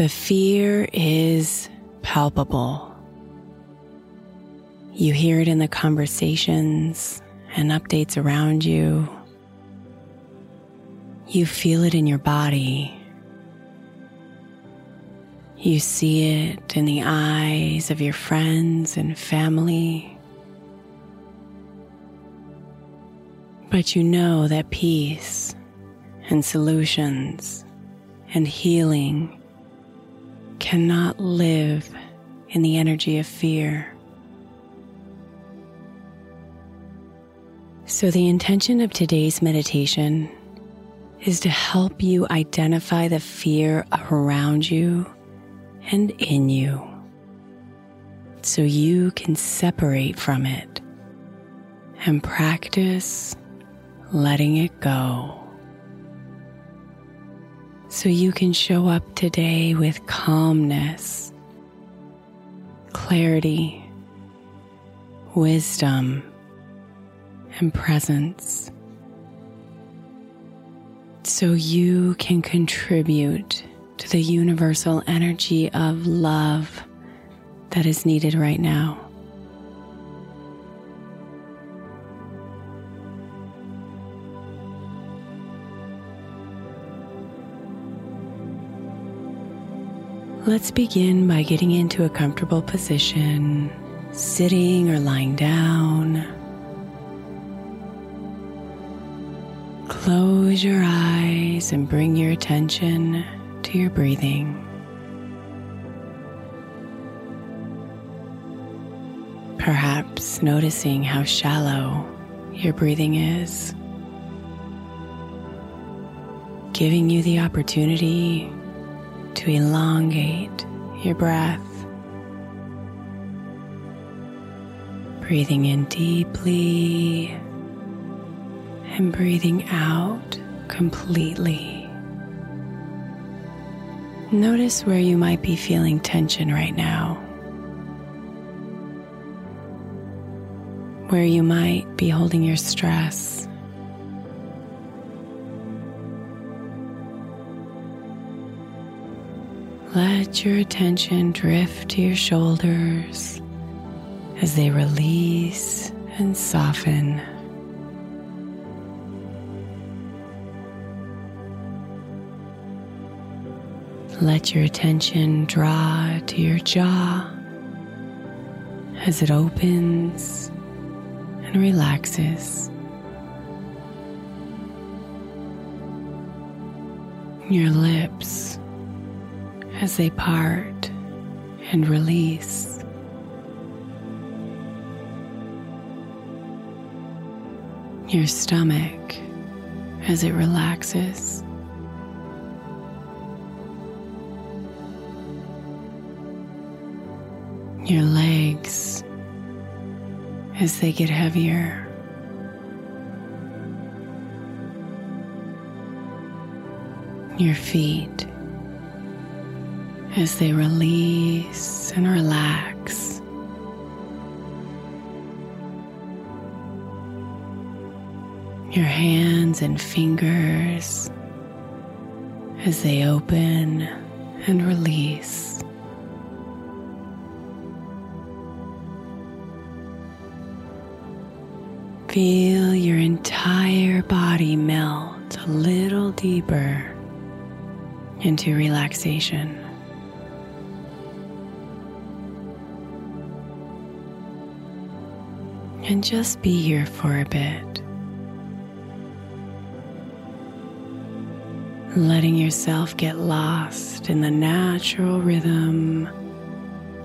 The fear is palpable. You hear it in the conversations and updates around you. You feel it in your body. You see it in the eyes of your friends and family. But you know that peace and solutions and healing cannot live in the energy of fear. So, the intention of today's meditation is to help you identify the fear around you and in you so you can separate from it and practice letting it go so you can show up today with calmness, clarity, wisdom, and presence. So you can contribute to the universal energy of love that is needed right now. Let's begin by getting into a comfortable position, sitting or lying down. Close your eyes and bring your attention to your breathing. Perhaps noticing how shallow your breathing is, giving you the opportunity to elongate your breath. Breathing in deeply and breathing out completely. Notice where you might be feeling tension right now. where you might be holding your stress. Let your attention drift to your shoulders as they release and soften. Let your attention draw to your jaw as it opens and relaxes. Your lips as they part and release. Your stomach as it relaxes. Your legs as they get heavier. Your feet as they release and relax. Your hands and fingers as they open and release. Feel your entire body melt a little deeper into relaxation. And just be here for a bit. Letting yourself get lost in the natural rhythm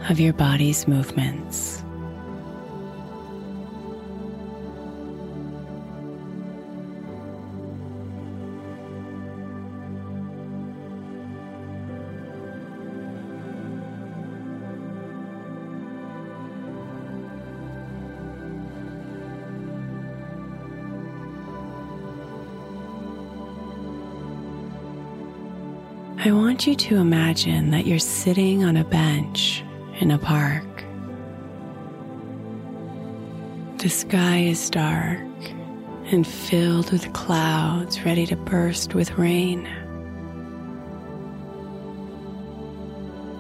of your body's movements. I want you to imagine that you're sitting on a bench in a park. The sky is dark and filled with clouds ready to burst with rain.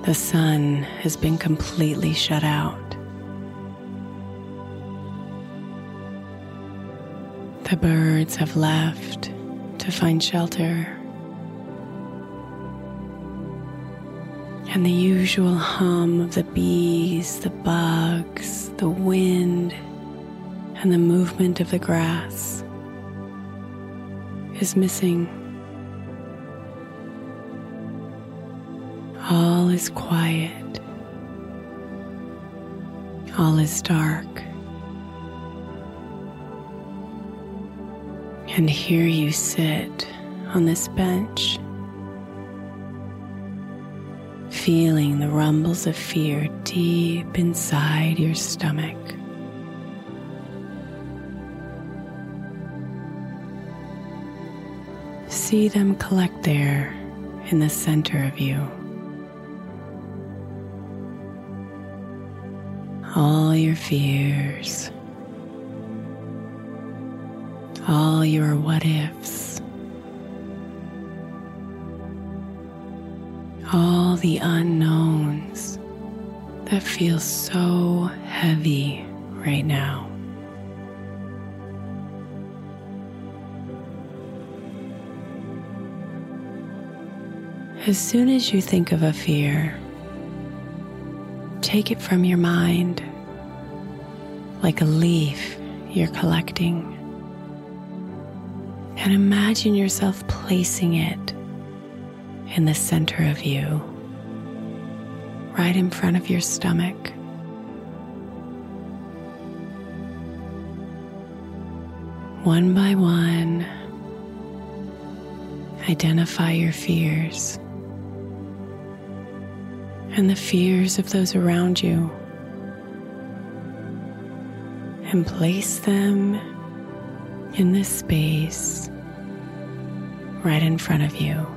The sun has been completely shut out. The birds have left to find shelter. And the usual hum of the bees, the bugs, the wind, and the movement of the grass is missing. All is quiet. All is dark. And here you sit on this bench feeling the rumbles of fear deep inside your stomach. See them collect there in the center of you. All your fears, all your what ifs. All the unknowns that feel so heavy right now. As soon as you think of a fear, take it from your mind like a leaf you're collecting and imagine yourself placing it in the center of you, right in front of your stomach. One by one, identify your fears and the fears of those around you and place them in this space right in front of you.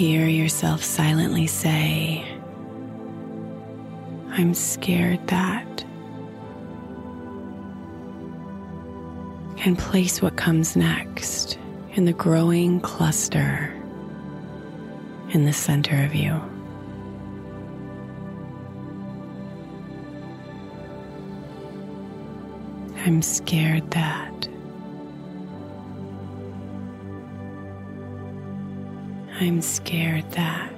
Hear yourself silently say, I'm scared that. And place what comes next in the growing cluster in the center of you. I'm scared that. I'm scared that.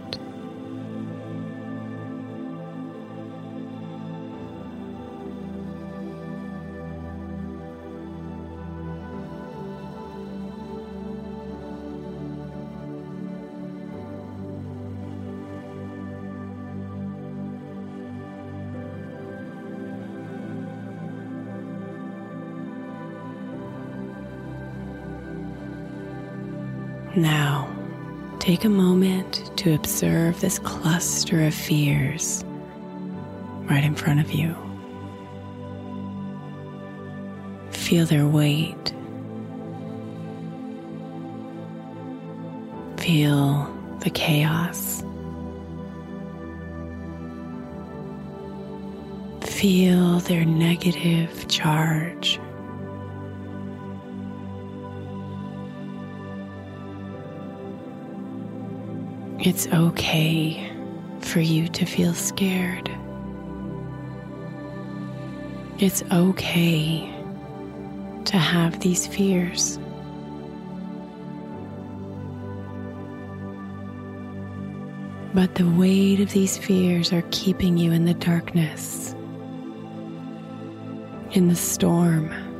Now, take a moment to observe this cluster of fears right in front of you. Feel their weight. Feel the chaos. Feel their negative charge. It's okay for you to feel scared. It's okay to have these fears. But the weight of these fears are keeping you in the darkness, in the storm.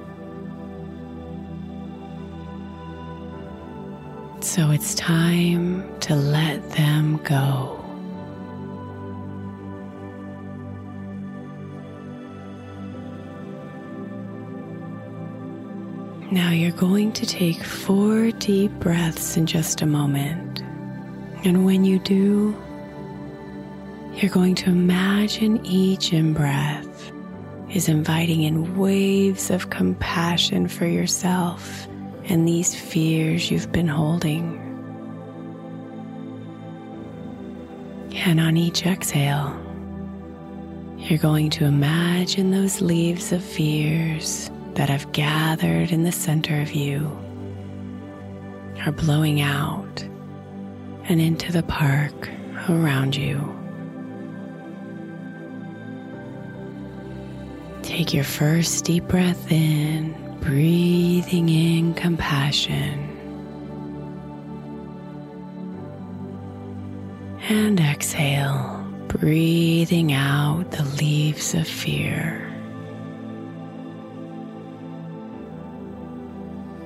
So it's time to let them go. Now you're going to take four deep breaths in just a moment. And when you do, you're going to imagine each in breath is inviting in waves of compassion for yourself and these fears you've been holding. And on each exhale, you're going to imagine those leaves of fears that have gathered in the center of you are blowing out and into the park around you. Take your first deep breath in, breathing in compassion. And exhale, breathing out the leaves of fear.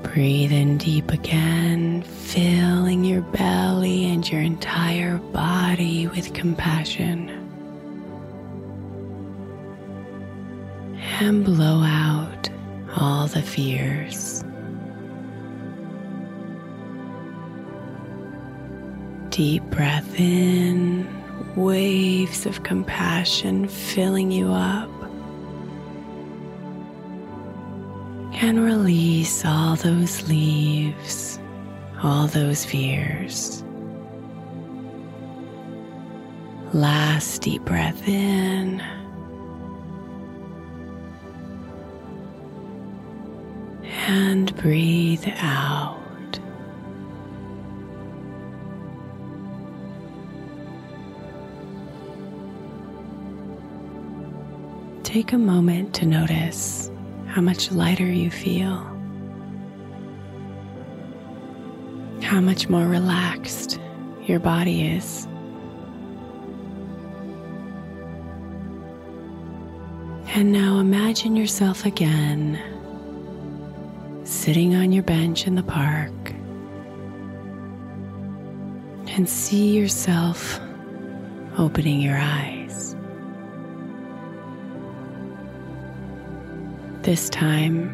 Breathe in deep again, filling your belly and your entire body with compassion. And blow out all the fears. Deep breath in, waves of compassion filling you up. And release all those leaves, all those fears. Last deep breath in. And breathe out. Take a moment to notice how much lighter you feel, how much more relaxed your body is. And now imagine yourself again sitting on your bench in the park and see yourself opening your eyes. This time,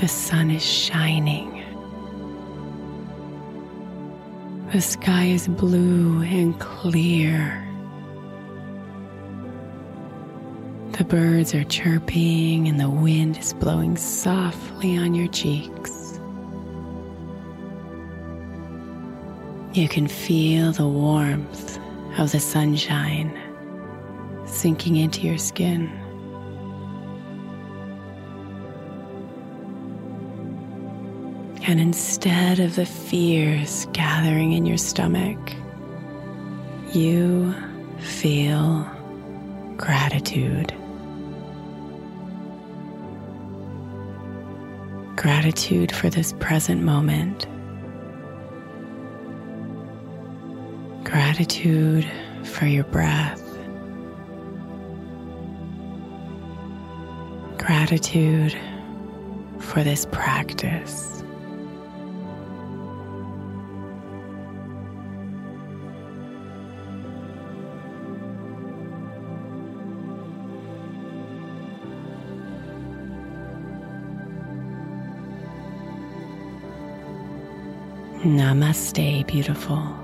the sun is shining. The sky is blue and clear. The birds are chirping and the wind is blowing softly on your cheeks. You can feel the warmth of the sunshine sinking into your skin. And instead of the fears gathering in your stomach, you feel gratitude. Gratitude for this present moment. Gratitude for your breath. Gratitude for this practice. Namaste, beautiful.